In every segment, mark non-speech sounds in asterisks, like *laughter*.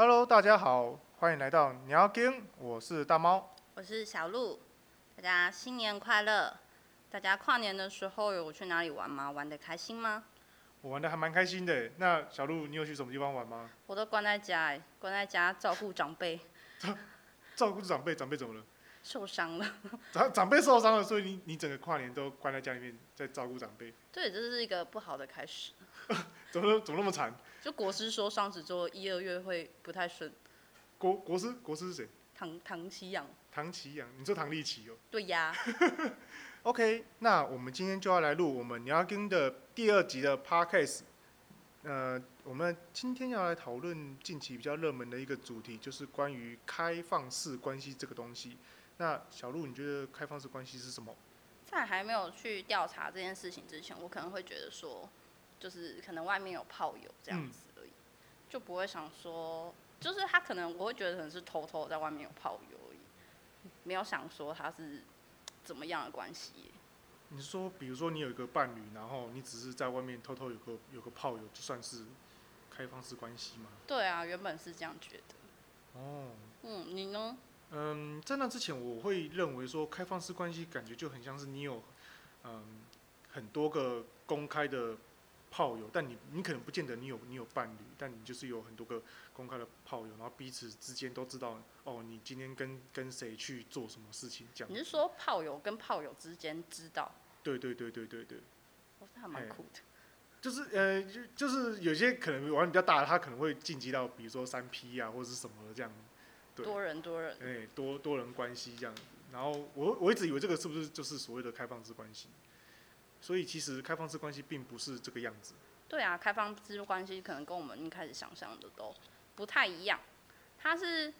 Hello，大家好，欢迎来到鸟根，我是大猫。我是小鹿，大家新年快乐！大家跨年的时候有去哪里玩吗？玩的开心吗？我玩的还蛮开心的。那小鹿，你有去什么地方玩吗？我都关在家哎，关在家照顾长辈。*laughs* 照顾长辈，长辈怎么了？受伤了。长长辈受伤了，所以你你整个跨年都关在家里面在照顾长辈。对，这是一个不好的开始。*laughs* 怎么怎么那么惨？就国师说双子座一二月会不太顺。国国师国师是谁？唐唐奇阳。唐奇阳，你说唐立奇哦？对呀。*laughs* OK，那我们今天就要来录我们鸟跟的第二集的 Podcast。呃，我们今天要来讨论近期比较热门的一个主题，就是关于开放式关系这个东西。那小鹿，你觉得开放式关系是什么？在还没有去调查这件事情之前，我可能会觉得说，就是可能外面有炮友这样子而已，就不会想说，就是他可能我会觉得可能是偷偷在外面有炮友而已，没有想说他是怎么样的关系。你说，比如说你有一个伴侣，然后你只是在外面偷偷有个有个炮友，就算是开放式关系吗？对啊，原本是这样觉得。哦。嗯，你呢？嗯，在那之前，我会认为说开放式关系感觉就很像是你有，嗯，很多个公开的炮友，但你你可能不见得你有你有伴侣，但你就是有很多个公开的炮友，然后彼此之间都知道哦，你今天跟跟谁去做什么事情这样。你是说炮友跟炮友之间知道？对对对对对对。还蛮酷的。就是呃，就就是有些可能玩比较大的，他可能会晋级到比如说三 P 啊，或者是什么这样。多人多人，哎，多多人关系这样子。然后我我一直以为这个是不是就是所谓的开放式关系？所以其实开放式关系并不是这个样子。对啊，开放式关系可能跟我们一开始想象的都不太一样。他是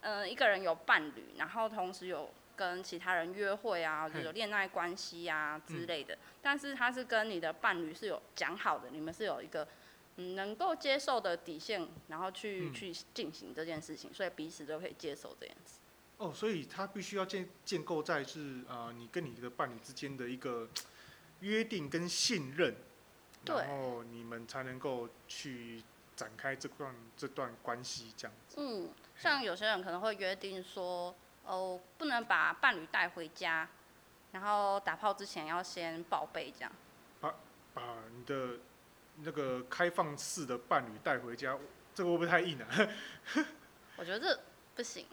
呃一个人有伴侣，然后同时有跟其他人约会啊，有恋爱关系啊之类的。但是他是跟你的伴侣是有讲好的，你们是有一个。嗯，能够接受的底线，然后去去进行这件事情，所以彼此都可以接受这样子。哦，所以他必须要建建构在是啊，你跟你的伴侣之间的一个约定跟信任，然后你们才能够去展开这段这段关系这样子。嗯，像有些人可能会约定说，哦，不能把伴侣带回家，然后打炮之前要先报备这样。把把你的。那个开放式的伴侣带回家，这个会不会太硬啊？*laughs* 我觉得这不行。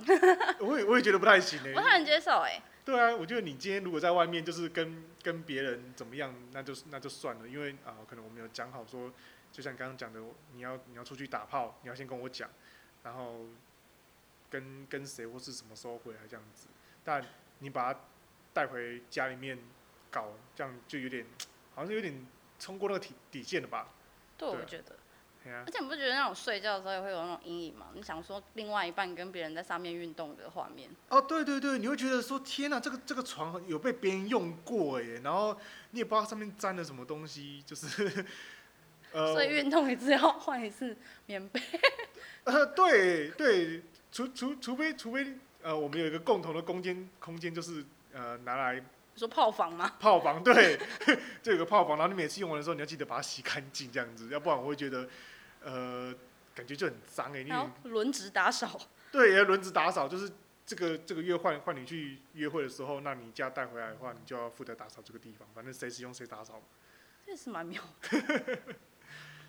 我也我也觉得不太行诶。不太能接受哎。对啊，我觉得你今天如果在外面就是跟跟别人怎么样，那就是那就算了，因为啊，可能我们有讲好说，就像刚刚讲的，你要你要出去打炮，你要先跟我讲，然后跟跟谁或是什么时候回来这样子。但你把他带回家里面搞，这样就有点，好像有点。冲过那个底底线了吧？对，我觉得。而且你不觉得那种睡觉的时候也会有那种阴影吗？你想说另外一半跟别人在上面运动的画面？哦，对对对，你会觉得说天哪，这个这个床有被别人用过耶，然后你也不知道上面沾了什么东西，就是。呃。*laughs* 所以运动一次要换一次棉被。*laughs* 呃，对对，除除除非除非呃，我们有一个共同的空间空间，就是呃拿来。说泡房吗？泡房对，*laughs* 就有个泡房，然后你每次用完的时候，你要记得把它洗干净，这样子，要不然我会觉得，呃，感觉就很脏哎。要轮值打扫。对，要轮值打扫，就是这个这个月换换你去约会的时候，那你家带回来的话，你就要负责打扫这个地方，反正谁使用谁打扫。这是蛮妙的。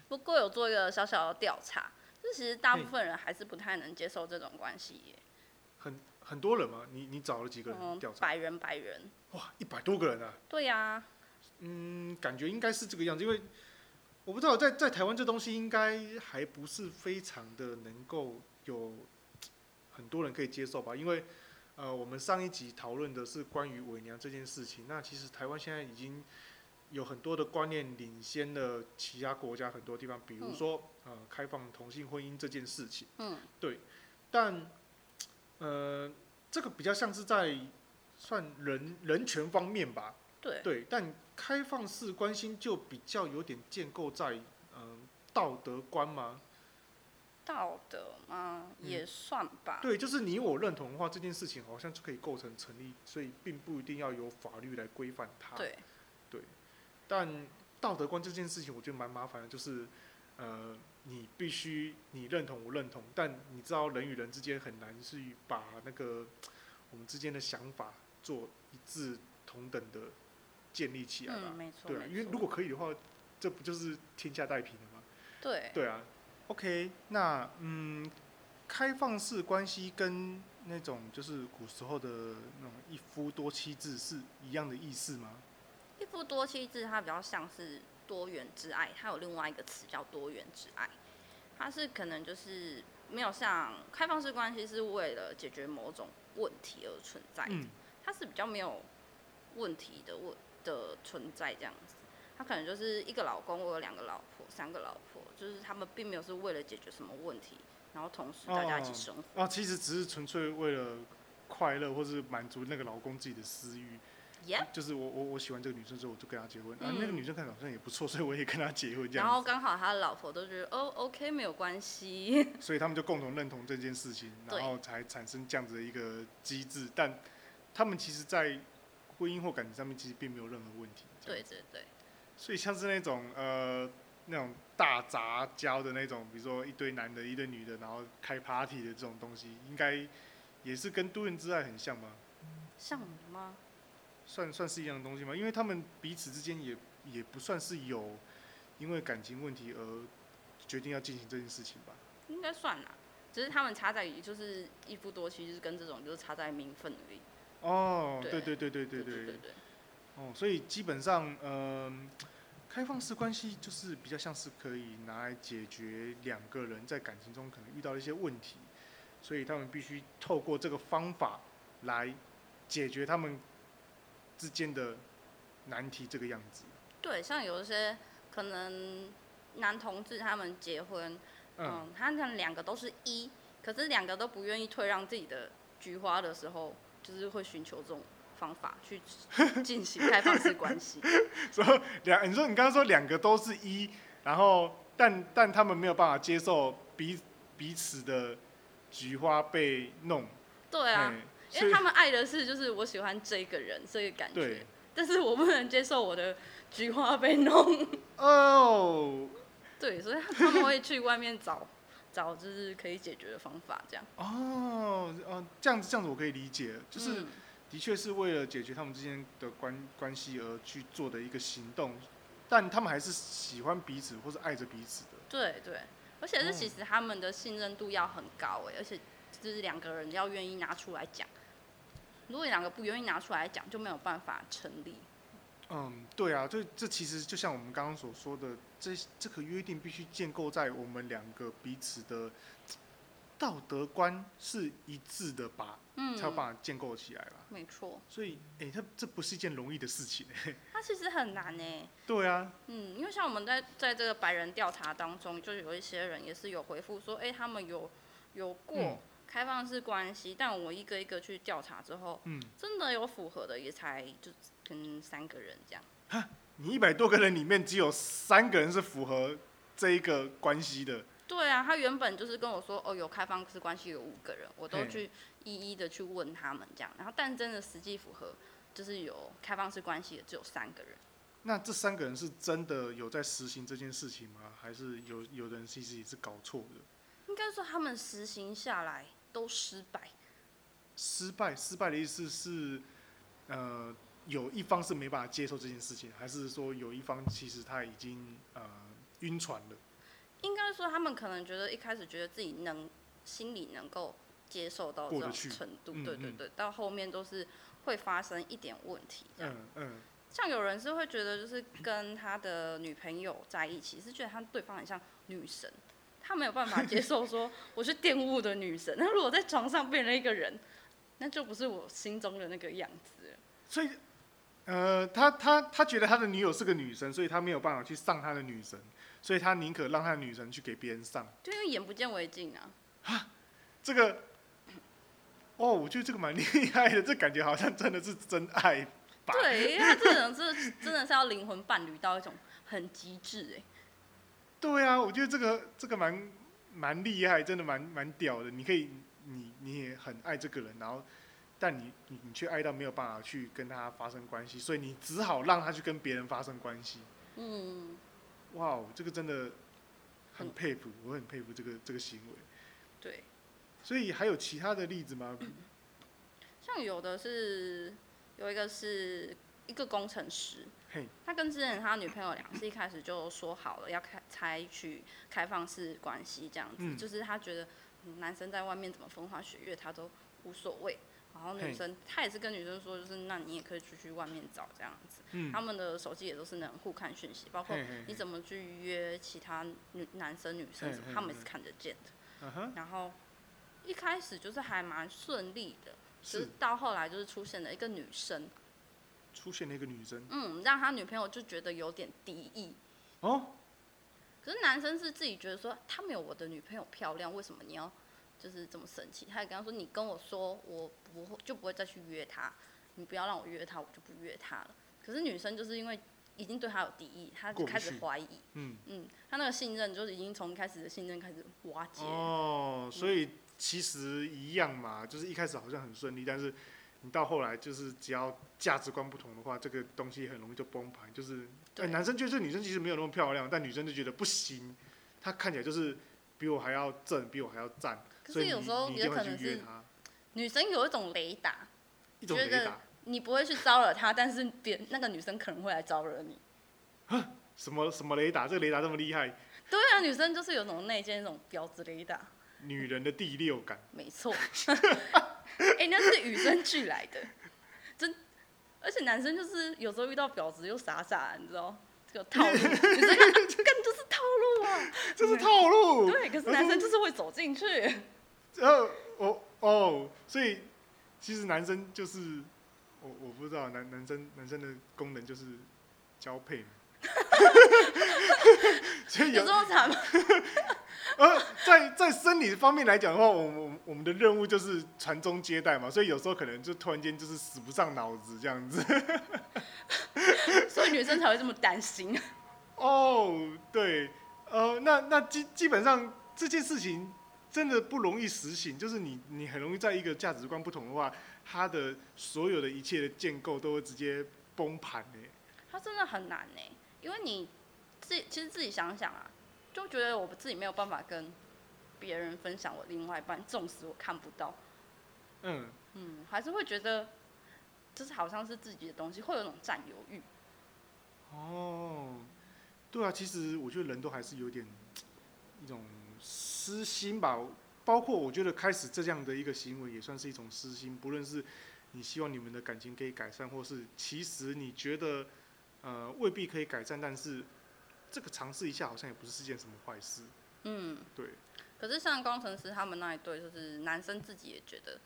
不过有做一个小小的调查，就其实大部分人还是不太能接受这种关系耶。很。很多人吗？你你找了几个人调查？百人，百人。哇，一百多个人啊！对呀。嗯，感觉应该是这个样子，因为我不知道在在台湾这东西应该还不是非常的能够有很多人可以接受吧？因为呃，我们上一集讨论的是关于伪娘这件事情，那其实台湾现在已经有很多的观念领先了其他国家很多地方，比如说呃，开放同性婚姻这件事情。嗯。对，但。呃，这个比较像是在算人人权方面吧。对。对，但开放式关心就比较有点建构在嗯道德观吗？道德吗？也算吧。对，就是你我认同的话，这件事情好像就可以构成成立，所以并不一定要有法律来规范它。对。对。但道德观这件事情，我觉得蛮麻烦的，就是呃，你必须你认同我认同，但你知道人与人之间很难去把那个我们之间的想法做一致同等的建立起来吧？嗯，没错，对啊，因为如果可以的话，这不就是天下太平了吗？对对啊，OK，那嗯，开放式关系跟那种就是古时候的那种一夫多妻制是一样的意思吗？一夫多妻制，它比较像是多元之爱，它有另外一个词叫多元之爱，它是可能就是没有像开放式关系是为了解决某种问题而存在的，嗯，它是比较没有问题的问的存在这样子。他可能就是一个老公，我有两个老婆，三个老婆，就是他们并没有是为了解决什么问题，然后同时大家一起生活。啊，其实只是纯粹为了快乐，或是满足那个老公自己的私欲。就是我我我喜欢这个女生，所以我就跟她结婚。啊，嗯那个女生看起来好像也不错，所以我也跟她结婚这样然后。刚好他的老婆都觉得哦，OK，没有关系。*laughs* 所以他们就共同认同这件事情，然后才产生这样子的一个机制。但他们其实，在婚姻或感情上面，其实并没有任何问题。对对对，所以像是那种呃那种大杂交的那种，比如说一堆男的、一堆女的，然后开 party 的这种东西，应该也是跟多元之爱很像吗？像吗？算算是一样的东西吗？因为他们彼此之间也也不算是有因为感情问题而决定要进行这件事情吧？应该算啦，只是他们差在于就是一夫多妻，就是跟这种就是差在名分而已。哦，对对对对对对哦，所以基本上，嗯、开放式关系就是比较像是可以拿来解决两个人在感情中可能遇到的一些问题，所以他们必须透过这个方法来解决他们之间的难题，这个样子。对，像有一些可能男同志他们结婚，嗯，嗯，他们两个都是一，可是两个都不愿意退让自己的菊花的时候，就是会寻求这种方法去进行开放式关系。*laughs* 说两，你说你刚刚说两个都是一，然后但但他们没有办法接受彼彼此的菊花被弄，对啊，因为他们爱的是就是我喜欢这个人这个感觉，但是我不能接受我的菊花被弄。*laughs* 哦对，所以他们会去外面找找就是可以解决的方法，这样。哦呃，这样子这样子我可以理解，就是嗯的确是为了解决他们之间的关关系而去做的一个行动，但他们还是喜欢彼此或是爱着彼此的。对对，而且哦是其实他们的信任度要很高哎，而且就是两个人要愿意拿出来讲。如果两个不愿意拿出来讲，就没有办法成立。嗯，对啊，这这其实就像我们刚刚所说的，这这个约定必须建构在我们两个彼此的道德观是一致的吧，嗯，才有办法建构起来啦。没错，所以，哎、它这不是一件容易的事情、欸。它其实很难哎。*laughs* 对啊，嗯，因为像我们在在这个白人调查当中，就有一些人也是有回复说，哎、他们有有过嗯开放式关系，但我一个一个去调查之后，嗯，真的有符合的也才就跟三个人这样。你一百多个人里面只有三个人是符合这一个关系的。对啊，他原本就是跟我说，哦，有开放式关系有五个人，我都去一一的去问他们这样，然后但真的实际符合就是有开放式关系的只有三个人。那这三个人是真的有在实行这件事情吗？还是有有的人其实也是搞错的？应该说他们实行下来都失败。失败，失败的意思是，呃，有一方是没办法接受这件事情，还是说有一方其实他已经呃晕船了？应该说他们可能觉得一开始觉得自己能心里能够接受到这种程度，对对对，到后面都是会发生一点问题这样。嗯嗯，像有人是会觉得就是跟他的女朋友在一起，是觉得他对方很像女神，他没有办法接受说 *laughs* 我是玷污的女神，那如果在床上变了一个人，那就不是我心中的那个样子了。所以，呃，他他他觉得他的女友是个女神，所以他没有办法去上他的女神，所以他宁可让他的女神去给别人上。就因为眼不见为净啊。这个，哦，我觉得这个蛮厉害的，这感觉好像真的是真爱吧？对，因为他这种是真的是要灵魂伴侣到一种很极致哎。对啊，我觉得这个这个蛮蛮厉害，真的蛮蛮屌的。你可以，你你也很爱这个人，然后，但你你你却爱到没有办法去跟他发生关系，所以你只好让他去跟别人发生关系。嗯，哇哦，这个真的很佩服，我很佩服这个这个行为。对，所以还有其他的例子吗？像有的是有一个是一个工程师，嘿，他跟之前他女朋友俩是一开始就说好了要开采取开放式关系这样子，嗯。就是他觉得嗯男生在外面怎么风花雪月他都无所谓，然后女生他也是跟女生说，就是那你也可以出去外面找这样子，嗯，他们的手机也都是能互看讯息，包括嘿嘿嘿你怎么去约其他女男生女生什么嘿嘿，嘿他们是看得见的。嗯哼，然后一开始就是还蛮顺利的，只是是。到后来就是出现了一个女生，出现了一个女生嗯，让他女朋友就觉得有点敌意。哦，可是男生是自己觉得说，他没有我的女朋友漂亮，为什么你要就是这么生气？他也跟他说，你跟我说，我不会就不会再去约他，你不要让我约他，我就不约他了。可是女生就是因为已经对他有敌意，她就开始怀疑，嗯，嗯，他那个信任就是已经从一开始的信任开始瓦解。哦，所以其实一样嘛，就是一开始好像很顺利，但是你到后来就是只要价值观不同的话，这个东西很容易就崩盘。就是，哎、对男生觉得女生其实没有那么漂亮，但女生就觉得不行，她看起来就是比我还要正，比我还要赞，可是有时候也可能是，女生有一种雷达，一种雷达。你不会去招惹她，但是别那个女生可能会来招惹你。什么什么雷达？这个雷达这么厉害，对啊，女生就是有种内建那种婊子雷达，女人的第六感。没错。*laughs* 哎、那是与生俱来的，真。而且男生就是有时候遇到婊子又傻傻，你知道这个套路，女生看干就是套路啊。这是套路。对，可是男生就是会走进去。然后我哦，所以其实男生就是我我不知道男男生男生的功能就是交配嘛，*laughs* 所以有有这么惨吗？*laughs* *laughs* 呃在在生理方面来讲的话，我们我们的任务就是传宗接代嘛，所以有时候可能就突然间就是使不上脑子这样子。*laughs* 所以女生才会这么担心。*laughs* 哦，对，呃，那那基基本上这件事情真的不容易实行，就是你你很容易在一个价值观不同的话，他的所有的一切的建构都会直接崩盘欸呢。它真的很难呢，因为你自己其实自己想想啊，就觉得我自己没有办法跟别人分享我另外一半，纵使我看不到，嗯，嗯，还是会觉得就是好像是自己的东西，会有那种占有欲。哦，对啊，其实我觉得人都还是有点一种私心吧，包括我觉得开始这样的一个行为也算是一种私心，不论是你希望你们的感情可以改善，或是其实你觉得呃未必可以改善，但是这个尝试一下好像也不是件什么坏事。嗯，对，可是像工程师他们那一对，就是男生自己也觉得，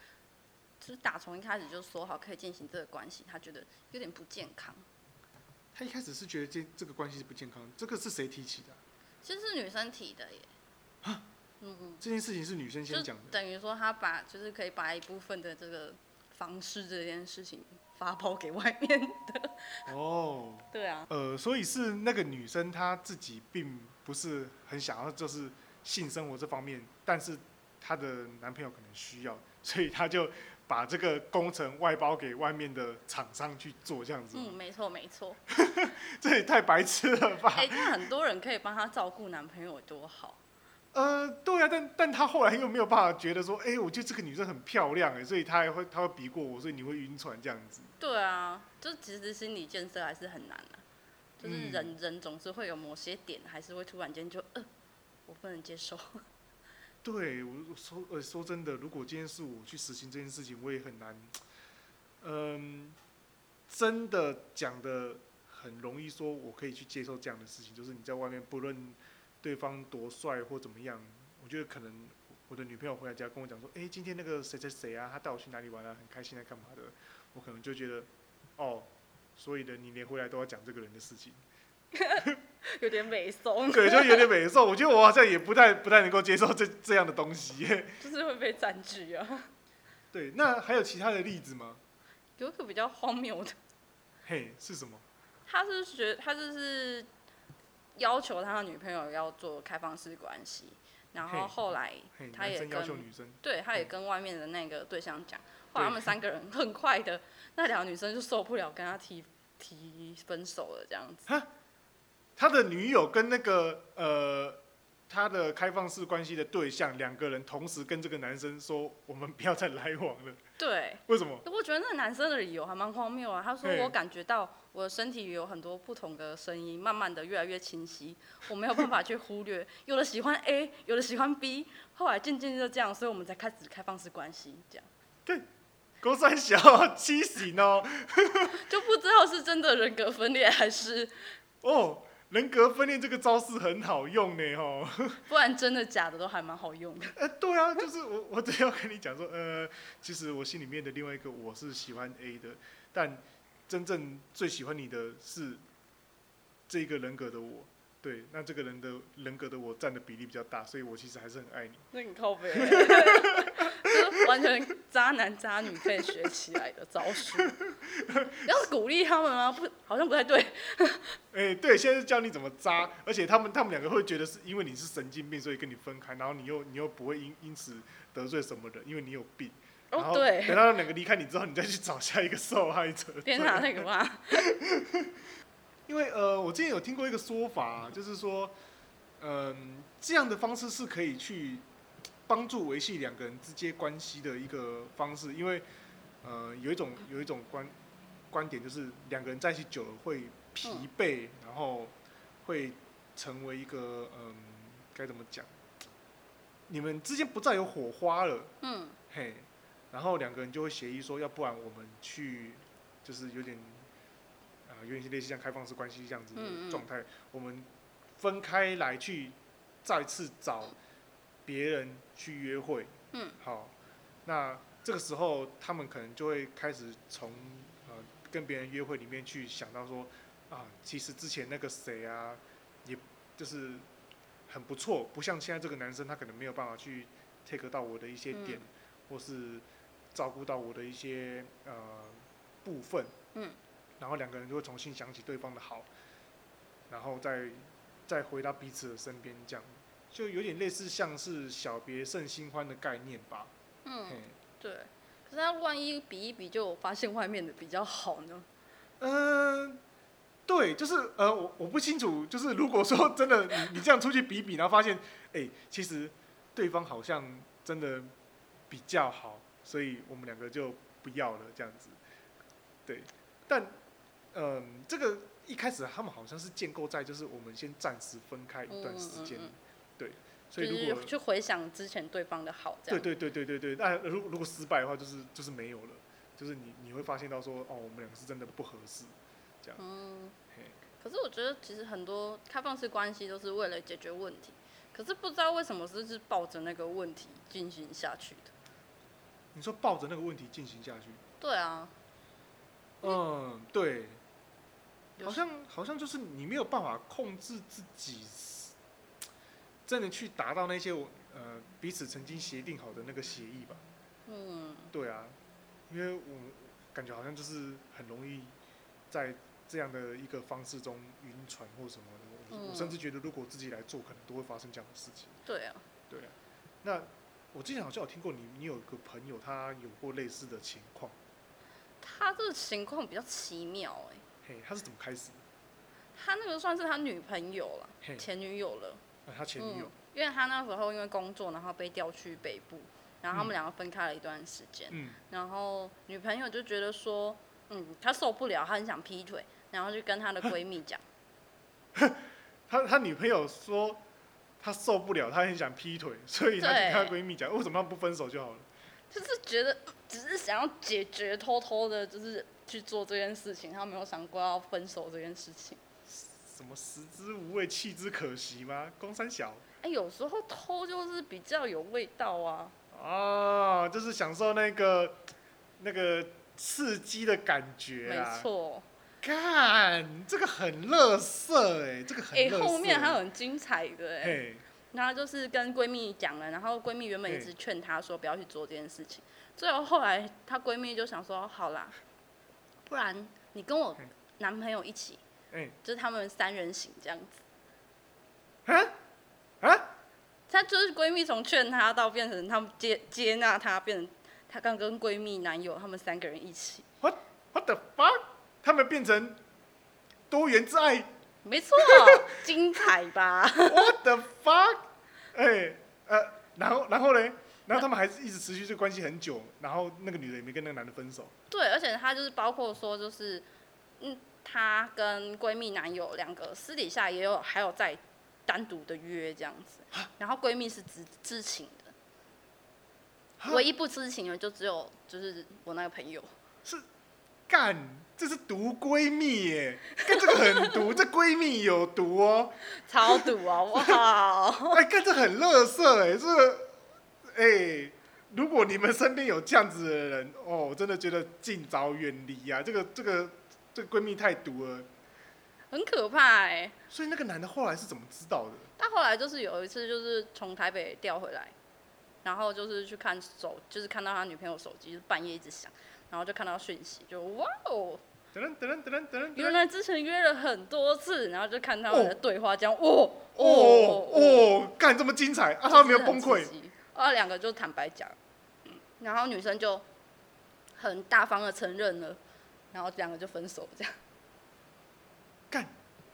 就是打从一开始就说好可以进行这个关系，他觉得有点不健康。他一开始是觉得这这个关系是不健康，这个是谁提起的啊、其实是女生提的耶。嗯，这件事情是女生先讲的。等于说他把就是可以把一部分的这个方式这件事情发包给外面的。哦，对啊，呃，所以是那个女生她自己并不是很想要就是性生活这方面，但是她的男朋友可能需要，所以她就把这个工程外包给外面的厂商去做，这样子。嗯，没错没错。*laughs* 这也太白痴了吧？哎、那很多人可以帮她照顾男朋友，多好。呃，对啊，但但他后来又没有办法觉得说，哎、我觉得这个女生很漂亮，哎，所以她还会她会比过我，所以你会晕船这样子。对啊，就其实心理建设还是很难的、就是嗯人、人总是会有某些点，还是会突然间就呃，我不能接受。对我我说呃说真的，如果今天是我去实行这件事情，我也很难，嗯，真的讲的很容易说，我可以去接受这样的事情，就是你在外面不论对方多帅或怎么样，我觉得可能我的女朋友回来家跟我讲说，哎、今天那个谁谁谁啊，他带我去哪里玩啊，很开心啊，干嘛的，我可能就觉得，哦，所以的你连回来都要讲这个人的事情。*laughs* 有点美松，对，就有点美颂。我觉得我好像也不太不太能够接受这这样的东西。*laughs* 就是会被占据啊。对，那还有其他的例子吗？有一个比较荒谬的，嘿，是什么？他是学他就是要求他的女朋友要做开放式关系，然后后来，他也跟女生，对，他也嗯跟外面的那个对象讲，后来他们三个人很快的，那两个女生就受不了，跟他提提分手了，这样子。他的女友跟那个呃他的开放式关系的对象两个人同时跟这个男生说，我们不要再来往了，对，为什么？我觉得那个男生的理由还蛮荒谬啊。他说我感觉到我的身体有很多不同的声音，慢慢的越来越清晰，我没有办法去忽略。有的喜欢 A，有的喜欢 B，后来渐渐就这样，所以我们才开始开放式关系，这样对高三小畸形哦，*laughs* 就不知道是真的人格分裂还是哦，人格分裂这个招式很好用呢哦。*laughs* 不然真的假的都还蛮好用的。*laughs* 呃，对啊，就是我 *laughs* 我只要跟你讲说，呃，其实我心里面的另外一个我是喜欢 A 的，但真正最喜欢你的是这个人格的我。对，那这个人的人格的我占的比例比较大，所以我其实还是很爱你。那你靠背，就是 *laughs* 完全渣男渣女可以学起来的招数。*laughs* 要是鼓励他们吗？不，好像不太对。*laughs* 哎、对，现在是教你怎么渣，而且他们他们两个会觉得是因为你是神经病，所以跟你分开，然后你又你又不会因因此得罪什么人，因为你有病。然哦，后对等，他们两个离开你之后，你再去找下一个受害者。天哪，那个嘛，因为呃，我之前有听过一个说法，就是说，嗯、这样的方式是可以去帮助维系两个人之间关系的一个方式，因为呃，有一种有一种观观点就是两个人在一起久了会疲惫，然后会成为一个嗯，该怎么讲？你们之间不再有火花了，嗯，嘿，然后两个人就会协议说，要不然我们去，就是有点，啊、有点类似像开放式关系这样子的状态，我们分开来去再次找别人去约会，嗯，好，那这个时候他们可能就会开始从呃跟别人约会里面去想到说，啊，其实之前那个谁啊，也就是很不错，不像现在这个男生，他可能没有办法去 take 到我的一些点，嗯。或是照顾到我的一些呃部分，嗯，然后两个人就会重新想起对方的好，然后再再回到彼此的身边，这样就有点类似像是小别胜新欢的概念吧，嗯，对。可是他万一比一比，就发现外面的比较好呢？嗯、对，就是呃，我我不清楚，就是如果说真的你你这样出去比比，然后发现，哎、其实对方好像真的比较好，所以我们两个就不要了这样子。对，但嗯、这个一开始他们好像是建构在就是我们先暂时分开一段时间，嗯嗯嗯对，所以如果去回想之前对方的好，这样。对对对对对对，那如如果失败的话，就是就是没有了，就是你你会发现到说，哦，我们两个是真的不合适，这样，嗯，可是我觉得其实很多开放式关系都是为了解决问题，可是不知道为什么是是抱着那个问题进行下去的。你说抱着那个问题进行下去，对啊，嗯，对，好像好像就是你没有办法控制自己，真的去达到那些我呃彼此曾经协定好的那个协议吧。嗯，对啊，因为我感觉好像就是很容易在这样的一个方式中晕船或什么的。我甚至觉得，如果我自己来做，可能都会发生这样的事情。对啊，对啊，那我之前好像有听过你，你有一个朋友他有过类似的情况，他这个情况比较奇妙哎、嘿，他是怎么开始的？他那个算是他女朋友了，嘿，前女友了。啊，他前女友嗯，，因为他那时候因为工作，然后被调去北部，然后他们嗯两个分开了一段时间。嗯，然后女朋友就觉得说，嗯，她受不了，她很想劈腿，然后就跟她的闺蜜讲，*laughs* 他他女朋友说他受不了，他很想劈腿，所以他跟他闺蜜讲，为什么他不分手就好了？就是觉得嗯只是想要解决，偷偷的，就是去做这件事情，他没有想过要分手这件事情。什么食之无味，弃之可惜吗？公三小哎，有时候偷就是比较有味道啊。哦，就是享受那个那个刺激的感觉没啊。错，看，这个很乐色哎，这个很哎，垃圾后面还有很精彩的哎。嘿，然后就是跟闺蜜讲了，然后闺蜜原本一直劝她说不要去做这件事情，最后后来她闺蜜就想说，好啦，不然你跟我男朋友一起，哎就是他们三人行这样子。啊啊，她就是闺蜜从劝她到变成他们接接纳她，变成她刚跟闺蜜男友他们三个人一起，What What the fuck？他们变成多元之爱没错，精彩吧？？*laughs* What the fuck？哎、呃，然后然后嘞，然后他们还是一直持续这个关系很久，然后那个女的也没跟那个男的分手。对，而且她就是包括说，就是嗯，她跟闺蜜男友两个私底下也有还有在单独的约这样子，然后闺蜜是知知情的，唯一不知情的就只有就是我那个朋友。是干，这是毒闺蜜耶，跟这个很毒，这闺蜜有毒哦。超赌好不好？哎，干这很乐色哎，这个，哎，如果你们身边有这样子的人，哦，我真的觉得尽早远离啊！这个这个这个闺蜜太毒了。很可怕哎、所以那个男的后来是怎么知道的？他后来就是有一次就是从台北调回来，然后就是去看手，就是看到他女朋友手机，就是半夜一直响，然后就看到讯息，就哇哦，噔噔噔噔噔噔噔原来之前约了很多次，然后就看他们的对话，这样哦哦哦哦，干这么精彩啊！他们没有崩溃啊，两个就坦白讲，嗯然后女生就很大方的承认了，然后两个就分手这样。干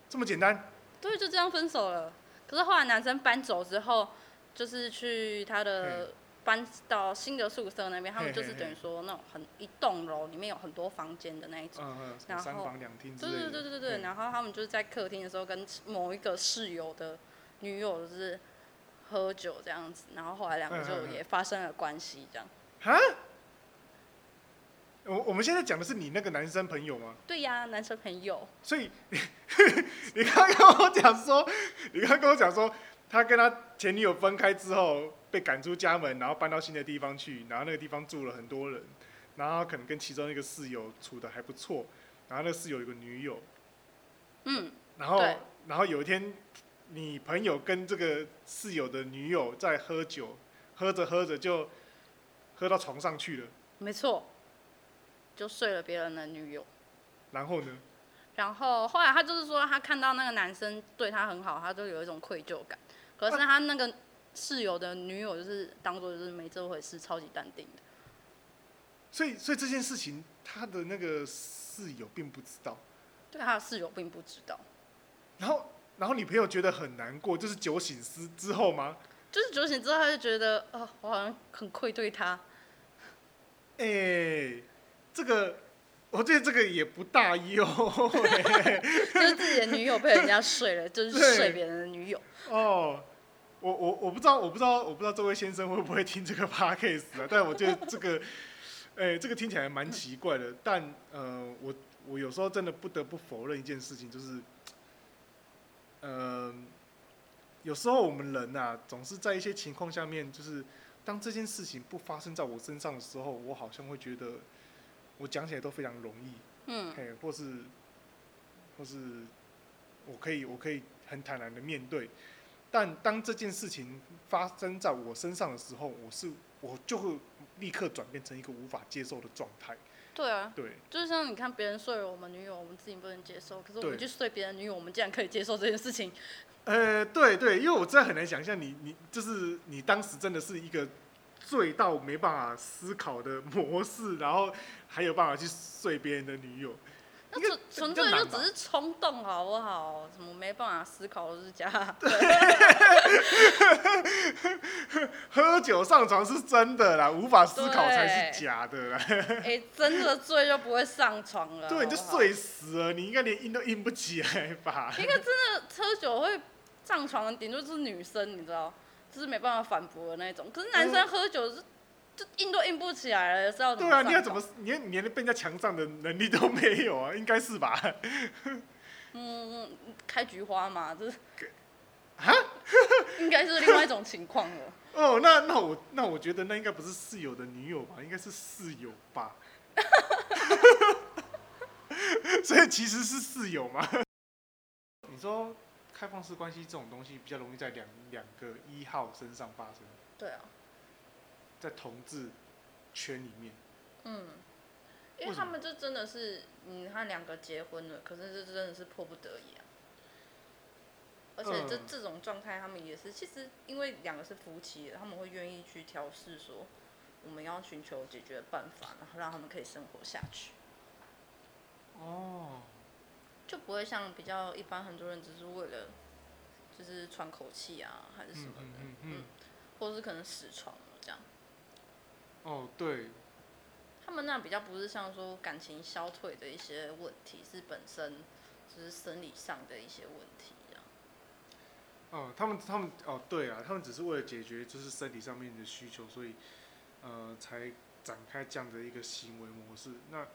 这么简单？对，就这样分手了。可是后来男生搬走之后，就是去他的搬到新的宿舍那边，他们就是等于说那种很一栋楼里面有很多房间的那一种。嗯嗯，然后三房两厅之对。对对对对然后他们就是在客厅的时候跟某一个室友的女友就是喝酒这样子，然后后来两个就也发生了关系这样。哈？我我们现在讲的是你那个男生朋友吗？对呀，男生朋友。所以 *laughs* 你刚刚跟我讲说，你刚刚跟我讲说，他跟他前女友分开之后被赶出家门，然后搬到新的地方去，然后那个地方住了很多人，然后可能跟其中一个室友处的还不错，然后那个室友有个女友，嗯，然后对然后有一天你朋友跟这个室友的女友在喝酒，喝着喝着就喝到床上去了，没错，就睡了别人的女友。然后呢？然后后来他就是说，他看到那个男生对他很好，他就有一种愧疚感。可是他那个室友的女友就是当做就是没这回事，超级淡定的。所以所以这件事情他的那个室友并不知道。对他的室友并不知道，然后，然后你朋友觉得很难过，就是酒醒之之后吗？就是酒醒之后他就觉得，哦，我好像很愧对他。哎、这个，我觉得这个也不大优、*laughs* 就是自己的女友被人家睡了，*laughs* 就是睡别人的女友。哦。我我我不知道，我不知道，我不知道这位先生会不会听这个 podcast 啊？但我觉得这个，*laughs* 哎、这个听起来蛮奇怪的。但呃，我我有时候真的不得不否认一件事情，就是，呃，有时候我们人呐、总是在一些情况下面，就是当这件事情不发生在我身上的时候，我好像会觉得我讲起来都非常容易，嗯，嘿，或是或是我可以我可以很坦然的面对。但当这件事情发生在我身上的时候，我是我就会立刻转变成一个无法接受的状态。对啊，对，就是像你看别人睡了我们女友，我们自己不能接受，可是我对们去睡别人女友，我们竟然可以接受这件事情。呃，对对，因为我真的很难想象你你就是你当时真的是一个醉到没办法思考的模式，然后还有办法去睡别人的女友。那纯纯粹就只是冲动，好不好？什么没办法思考，就是假喝酒上床是真的啦，无法思考才是假的啦。哎、真的醉就不会上床了。对，你就睡死了，你应该连硬都硬不起来吧？一个真的喝酒会上床的，顶多就是女生，你知道，就是没办法反驳的那种。可是男生喝酒是就硬都硬不起来了，是要怎对啊，么上床？你要怎么，你连你连被人家强上的能力都没有啊？*laughs* 应该是吧？嗯，开菊花嘛，这是啊？*laughs* 应该是另外一种情况了。*laughs* 哦，那那我那我觉得那应该不是室友的女友吧，应该是室友吧。所以其实是室友嘛。你说开放式关系这种东西比较容易在两两个一号身上发生，对啊，在同志圈里面。嗯，因为他们就真的是，你看两个结婚了，可是这真的是迫不得已啊。而且这、嗯。这种状态，他们也是，其实因为两个是夫妻，他们会愿意去调试说，我们要寻求解决办法，然后让他们可以生活下去，哦，就不会像比较一般很多人只是为了就是喘口气啊，还是什么的，嗯嗯嗯或者是可能死床这样。哦，对，他们那比较不是像说感情消退的一些问题，是本身就是生理上的一些问题这样。哦，他们他们哦，对啊，他们只是为了解决就是身体上面的需求，所以呃才展开这样的一个行为模式。那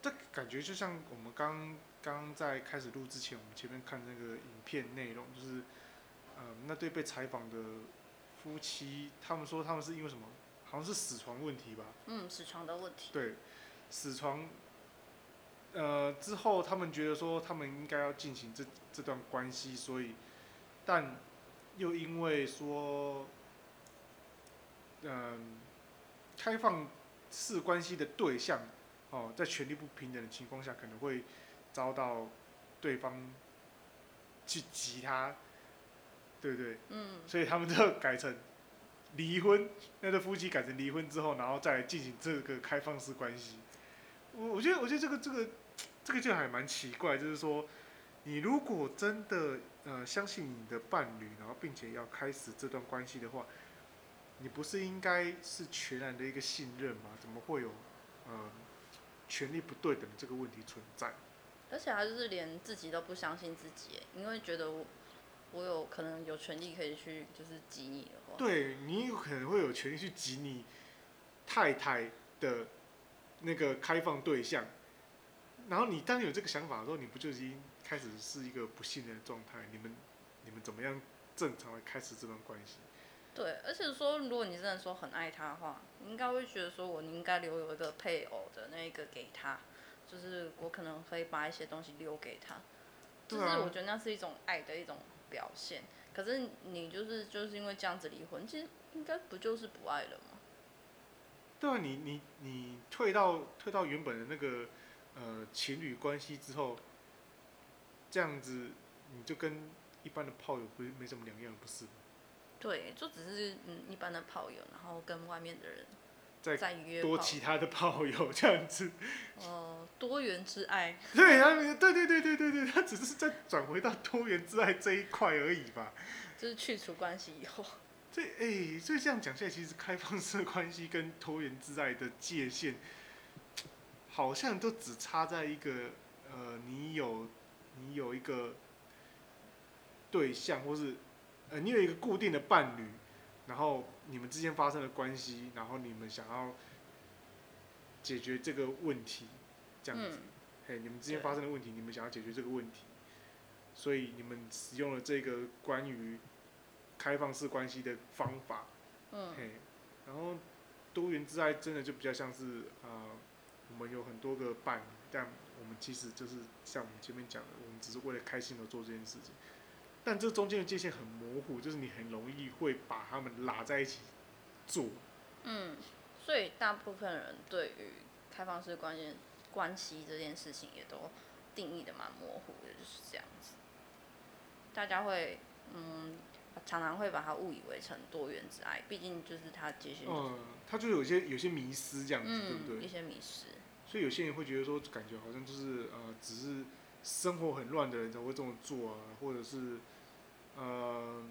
这感觉就像我们刚刚在开始录之前，我们前面看那个影片内容，就是呃那对被采访的夫妻，他们说他们是因为什么？好像是死床问题吧？嗯，死床的问题。对，死床，呃，之后他们觉得说他们应该要进行这这段关系，所以，但又因为说，嗯、开放式关系的对象，哦，在权力不平等的情况下，可能会遭到对方去挤他，对不对？嗯，所以他们就改成离婚，那对夫妻改成离婚之后，然后再进行这个开放式关系。我我觉得，我觉得这个这个这个就还蛮奇怪，就是说，你如果真的呃相信你的伴侣，然后并且要开始这段关系的话，你不是应该是全然的一个信任吗？怎么会有呃权力不对等的这个问题存在？而且他就是连自己都不相信自己，因为觉得我我有可能有权利可以去就是挤你的话。对你有可能会有权利去挤你太太的那个开放对象，然后你当你有这个想法的时候，你不就已经开始是一个不信任的状态？你们你们怎么样正常的开始这段关系？对，而且说如果你真的说很爱他的话，你应该会觉得说我应该留有一个配偶的那一个给他，就是我可能可以把一些东西留给他，就是我觉得那是一种爱的一种表现。可是你就是就是因为这样子离婚，其实应该不就是不爱了吗？对啊，你你你退到退到原本的那个呃情侣关系之后，这样子你就跟一般的炮友不是没什么两样，不是吗？对，就只是嗯一般的炮友，然后跟外面的人再多，其他的炮友这样子。呃 *laughs* 多元之爱。*laughs* 对，他们对对对对对对，他只是在转回到多元之爱这一块而已吧。就是去除关系以后，这哎，所以这样讲下来，其实开放式关系跟多元之爱的界限，好像都只差在一个呃，你有你有一个对象，或是呃，你有一个固定的伴侣，然后你们之间发生的关系，然后你们想要解决这个问题，这样子。嗯，嘿，你们之间发生的问题，你们想要解决这个问题，所以你们使用了这个关于开放式关系的方法，嗯，嘿，然后多元之爱真的就比较像是呃，我们有很多个伴侣，但我们其实就是像我们前面讲的，我们只是为了开心而做这件事情，但这中间的界限很模糊，就是你很容易会把他们拉在一起做，嗯，所以大部分人对于开放式关系关系这件事情也都定义的蛮模糊的，就是这样子。大家会嗯，常常会把它误以为成多元之爱，毕竟就是它界限、嗯，他就有些有些迷失这样子，对不嗯对？一些迷失。所以有些人会觉得说，感觉好像就是呃，只是生活很乱的人才会这么做啊，或者是呃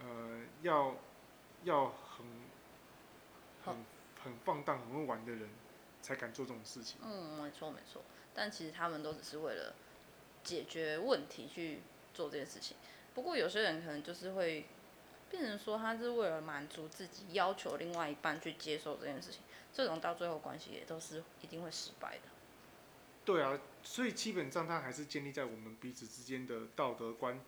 呃要要很很很放荡、很会玩的人才敢做这种事情。嗯，没错没错。但其实他们都只是为了解决问题去做这件事情。不过有些人可能就是会变成说，他是为了满足自己，要求另外一半去接受这件事情。这种到最后关系也都是一定会失败的。对啊，所以基本上它还是建立在我们彼此之间的道德观，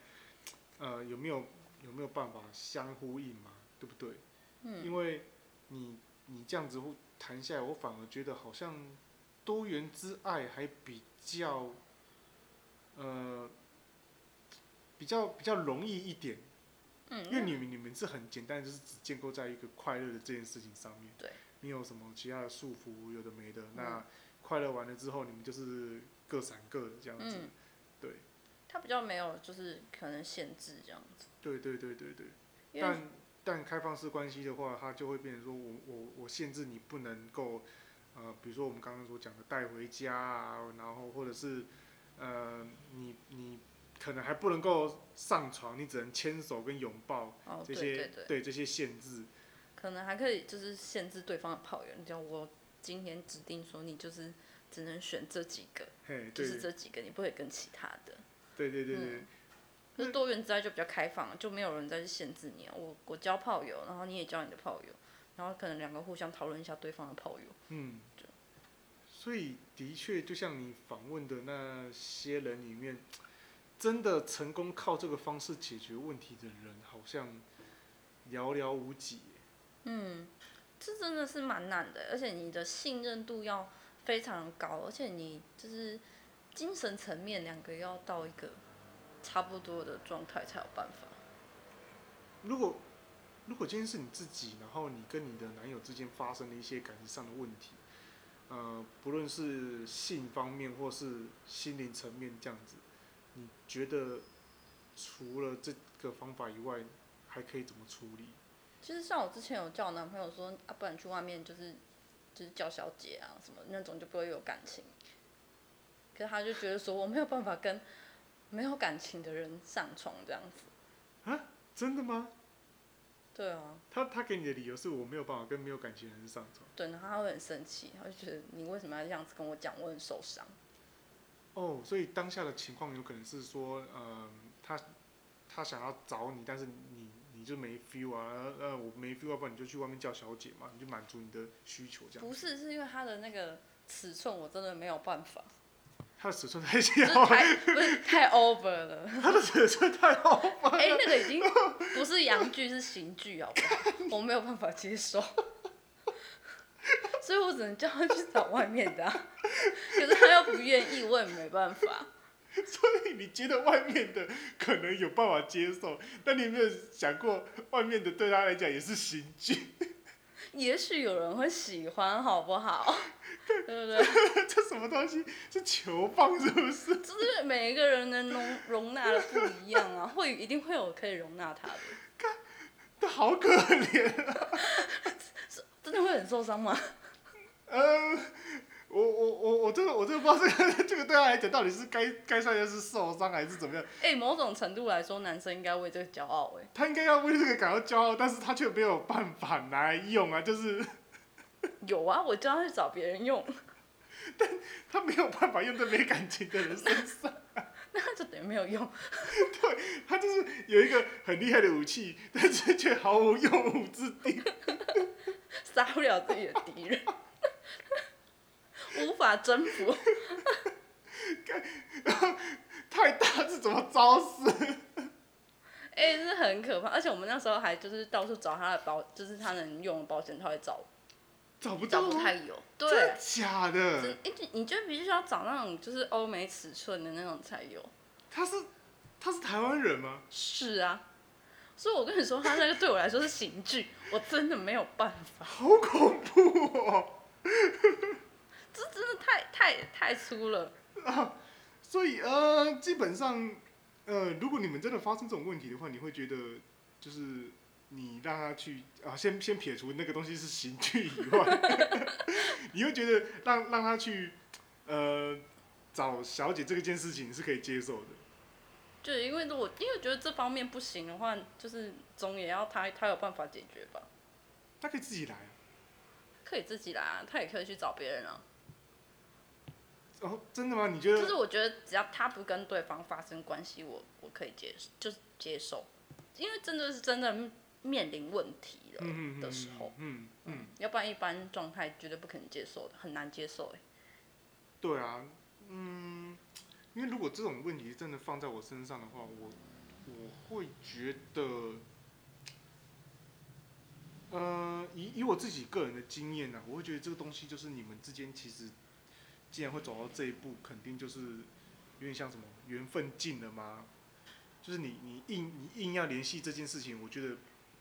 呃，有没有有没有办法相呼应嘛？对不对？嗯，因为你你这样子会谈下来，我反而觉得好像多元之爱还比较，呃，比较比较容易一点，嗯，因为你们你们是很简单，就是只建构在一个快乐的这件事情上面。对。你有什么其他的束缚，有的没的，嗯那快乐完了之后，你们就是各散各的这样子。嗯，对，他比较没有就是可能限制这样子，对对对对对。但但开放式关系的话，它就会变成说我我我限制你不能够，呃，比如说我们刚刚所讲的带回家啊，然后或者是呃你你可能还不能够上床，你只能牵手跟拥抱哦，这些，对这些限制。可能还可以就是限制对方的炮友，你讲我今天指定说你就是只能选这几个，就是这几个，你不可以跟其他的。对对对对，嗯就是多元之爱就比较开放，就没有人再去限制你啊。我我交炮友，然后你也交你的炮友，然后可能两个互相讨论一下对方的炮友。嗯，所以的确，就像你访问的那些人里面，真的成功靠这个方式解决问题的人，好像寥寥无几。嗯，这真的是蛮难的，而且你的信任度要非常高，而且你就是精神层面两个要到一个差不多的状态才有办法。如果如果今天是你自己，然后你跟你的男友之间发生了一些感情上的问题，呃，不论是性方面或是心灵层面这样子，你觉得除了这个方法以外，还可以怎么处理？其实像我之前有叫我男朋友说，啊，不然去外面就是就是叫小姐啊什么那种就不会有感情。可是他就觉得说我没有办法跟没有感情的人上床这样子。啊真的吗？对啊，他他给你的理由是我没有办法跟没有感情的人上床。对，然后他会很生气，他就觉得你为什么要这样子跟我讲，我很受伤。哦，所以当下的情况有可能是说，呃，他他想要找你，但是你你就没 feel 啊，呃，我没 feel，要不然你就去外面叫小姐嘛，你就满足你的需求这样。不是，是因为他的那个尺寸我真的没有办法，他的尺寸太小了，太不是太 over 了。他的尺寸太 over。*laughs* 哎、那个已经不是洋剧，是刑剧，好不好？我没有办法接受，所以我只能叫他去找外面的啊、可是他又不愿意，我也没办法。所以你觉得外面的可能有办法接受，但你有没有想过，外面的对他来讲也是刑具？也许有人会喜欢，好不好？*laughs* 对不对？*laughs* 这什么东西？是球棒是不是？*laughs* 就是每一个人能容容纳的不一样啊，会一定会有可以容纳他的，他好可怜啊。真的会很受伤吗？嗯，我我我我真的我真的不知道这个 *laughs* 这个对他来讲到底是该该算的是受伤还是怎么样？哎、某种程度来说，男生应该为这个骄傲哎、他应该要为这个感到骄傲，但是他却没有办法拿来用啊，就是 *laughs* 有啊，我叫他去找别人用，*laughs* 但他没有办法用在没感情的人身上，那他就等于没有用。对他就是有一个很厉害的武器，但是却毫无用武之地。杀不了自己的敌人，无法征服。*laughs* 太大是怎么招式？哎、*laughs* 是很可怕，而且我们那时候还就是到处找他的保，就是他能用的保险套，也找找不到吗？找不太有。真对，假的？你你就必须要找那种就是欧美尺寸的那种才有。他是他是台湾人吗？是啊，所以我跟你说，他那个对我来说是刑具，我真的没有办法，好恐怖哦！*laughs* 这真的太太太粗了。啊，*laughs* 所以呃，基本上呃，如果你们真的发生这种问题的话，你会觉得就是你让他去啊，先先撇除那个东西是刑具以外，*laughs* 你会觉得让让他去呃找小姐这个件事情是可以接受的。就因为如果因为觉得这方面不行的话，就是总也要他他有办法解决吧。他可以自己来啊。可以自己来啊，他也可以去找别人啊。哦，真的吗？你觉得？就是我觉得只要他不跟对方发生关系，我我可以接就是接受，因为真的是真的面临问题了的时候，嗯嗯嗯，要不然一般状态绝对不可能接受的，很难接受哎。对啊，嗯，因为如果这种问题真的放在我身上的话，我我会觉得，呃，以以我自己个人的经验呢、我会觉得这个东西就是你们之间其实既然会走到这一步，肯定就是有点像什么缘分尽了吗？就是你你硬你硬要联系这件事情，我觉得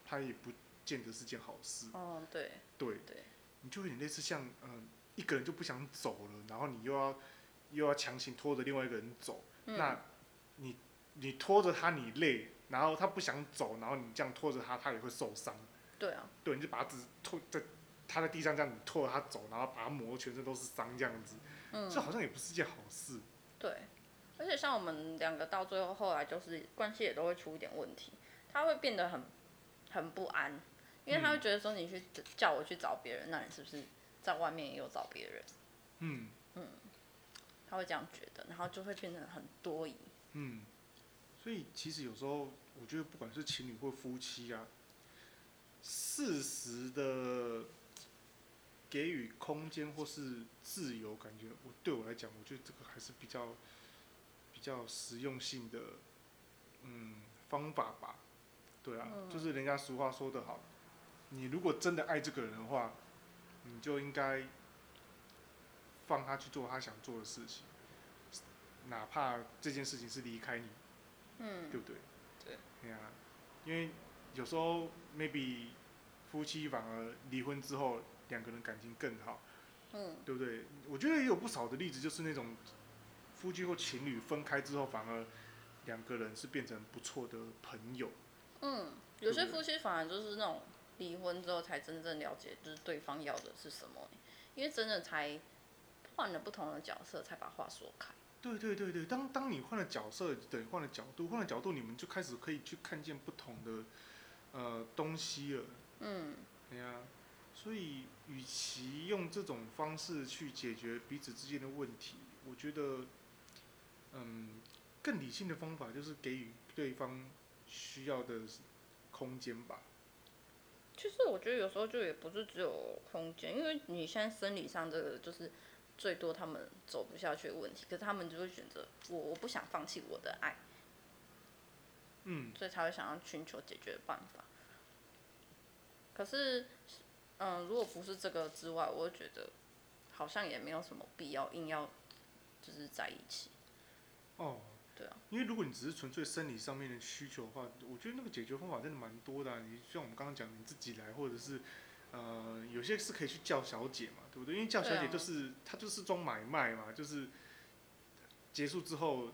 它也不见得是件好事。哦，对对，对，你就有点类似像，嗯、一个人就不想走了，然后你又要又要强行拖着另外一个人走，嗯，那你你拖着他你累，然后他不想走，然后你这样拖着他，他也会受伤。对啊，对，你就把他只拖在他在地上这样，你拖着他走，然后把他磨得全身都是伤这样子，嗯这，好像也不是件好事。对，而且像我们两个到最后后来就是关系也都会出一点问题，他会变得很很不安，因为他会觉得说你去叫我去找别人，那你是不是在外面也有找别人？嗯嗯他会这样觉得，然后就会变得很多疑。嗯，所以其实有时候我觉得不管是情侣或夫妻啊，事实的给予空间或是自由，感觉我对我来讲，我觉得这个还是比较比较实用性的嗯方法吧。对啊，嗯就是人家俗话说得好，你如果真的爱这个人的话，你就应该放他去做他想做的事情，哪怕这件事情是离开你，嗯，对不对？对。对啊，因为有时候 maybe 夫妻反而离婚之后，两个人感情更好，嗯，对不对？我觉得也有不少的例子，就是那种夫妻或情侣分开之后，反而两个人是变成不错的朋友。嗯，有些夫妻反而就是那种离婚之后才真正了解，就是对方要的是什么，因为真的才换了不同的角色，才把话说开。对对对对，当当你换了角色，等于，换了角度，换了角度，你们就开始可以去看见不同的呃东西了。嗯，对呀、所以与其用这种方式去解决彼此之间的问题，我觉得，嗯，更理性的方法就是给予对方需要的空间吧。其实我觉得有时候就也不是只有空间，因为你现在生理上这个就是最多他们走不下去的问题，可是他们就会选择我我不想放弃我的爱，嗯，所以才会想要寻求解决办法。可是，嗯，如果不是这个之外，我觉得好像也没有什么必要硬要就是在一起。哦，对啊，因为如果你只是纯粹生理上面的需求的话，我觉得那个解决方法真的蛮多的啊、你像我们刚刚讲，你自己来，或者是呃，有些是可以去叫小姐嘛，对不对？因为叫小姐就是、她就是装买卖嘛，就是结束之后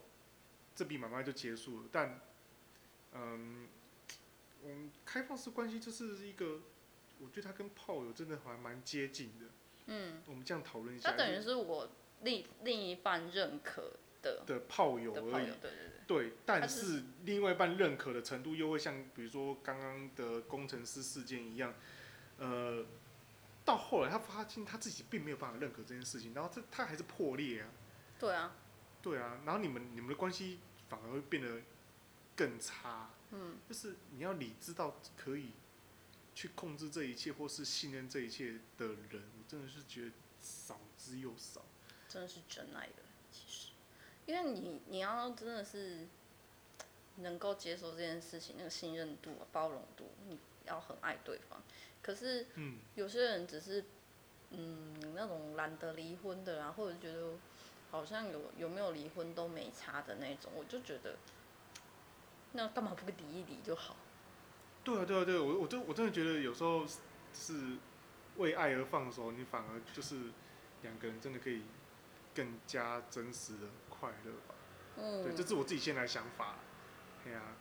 这笔买卖就结束了。但嗯，我们开放式关系就是一个，我觉得他跟炮友真的还蛮接近的。嗯，我们这样讨论一下，它等于是我另另一半认可的的炮友而已。对对对。对，但是是另外一半认可的程度又会像比如说刚刚的工程师事件一样，呃，到后来他发现他自己并没有办法认可这件事情，然后这他还是破裂啊，对啊，对啊，然后你们你们的关系反而会变得更差，嗯，就是你要理智到可以去控制这一切或是信任这一切的人，我真的是觉得少之又少。真的是真爱的，其实，因为你你要真的是能够接受这件事情，那个信任度、啊、包容度，你要很爱对方。可是嗯，有些人只是嗯那种懒得离婚的啊，或者觉得好像有有没有离婚都没差的那种，我就觉得那干嘛不离一离就好？对啊，对啊，对啊，我我真我真的觉得有时候是为爱而放手，你反而就是两个人真的可以更加真实的快乐吧。嗯，对，这是我自己现在的想法。对啊，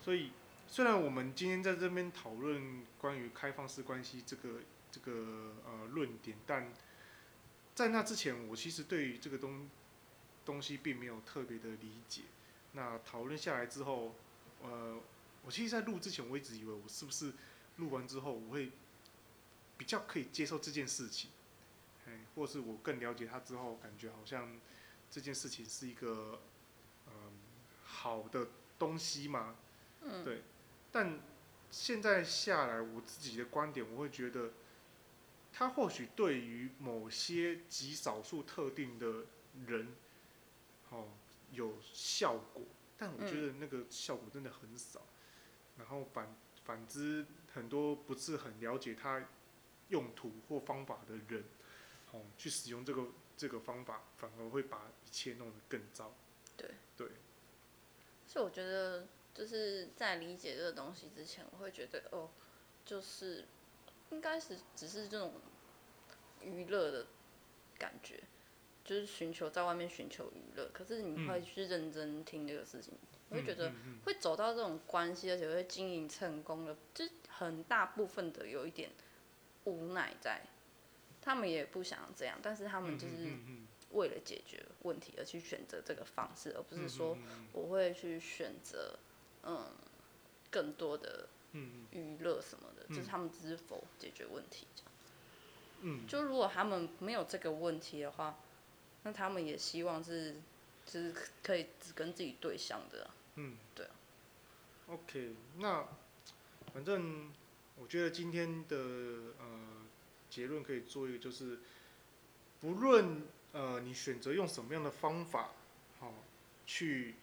所以虽然我们今天在这边讨论关于开放式关系这个这个呃论点，但在那之前，我其实对于这个东东西并没有特别的理解。那讨论下来之后，呃，我其实，在录之前，我一直以为我是不是录完之后，我会比较可以接受这件事情，哎，或是我更了解他之后，感觉好像这件事情是一个嗯好的东西嘛，嗯，对。但现在下来，我自己的观点，我会觉得，它或许对于某些极少数特定的人，哦，有效果，但我觉得那个效果真的很少。然后反反之，很多不是很了解它用途或方法的人，哦，去使用这个这个方法，反而会把一切弄得更糟。对对，所以我觉得就是在理解这个东西之前，我会觉得哦，就是应该是只是这种娱乐的感觉，就是寻求在外面寻求娱乐。可是你会去认真听这个事情，你会觉得会走到这种关系，而且会经营成功的，就很大部分的有一点无奈在。他们也不想这样，但是他们就是为了解决问题而去选择这个方式，而不是说我会去选择嗯更多的嗯娱乐什么的，嗯就是他们只是否解决问题这样。嗯。就如果他们没有这个问题的话，那他们也希望是就是可以只跟自己对象的啊、嗯，对啊。OK，那反正我觉得今天的呃结论可以做一个，就是不论呃你选择用什么样的方法，好、去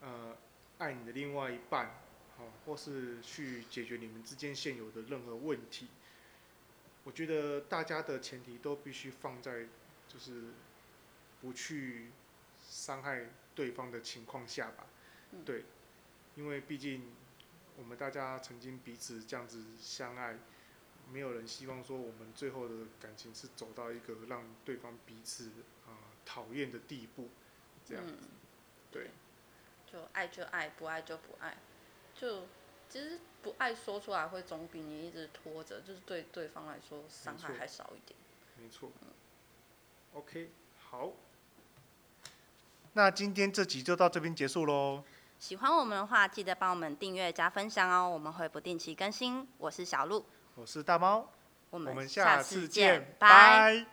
呃爱你的另外一半，好、或是去解决你们之间现有的任何问题，我觉得大家的前提都必须放在就是不去伤害对方的情况下吧，嗯对。因为毕竟我们大家曾经彼此这样子相爱，没有人希望说我们最后的感情是走到一个让对方彼此啊讨厌的地步，这样子。嗯，对，就爱就爱，不爱就不爱。就其实不爱说出来会总比你一直拖着，就是对对方来说伤害还少一点。没错。OK，好。那今天这集就到这边结束喽。喜欢我们的话，记得帮我们订阅加分享哦，我们会不定期更新。我是小鹿，我是大猫，我我们下下次次见，拜。拜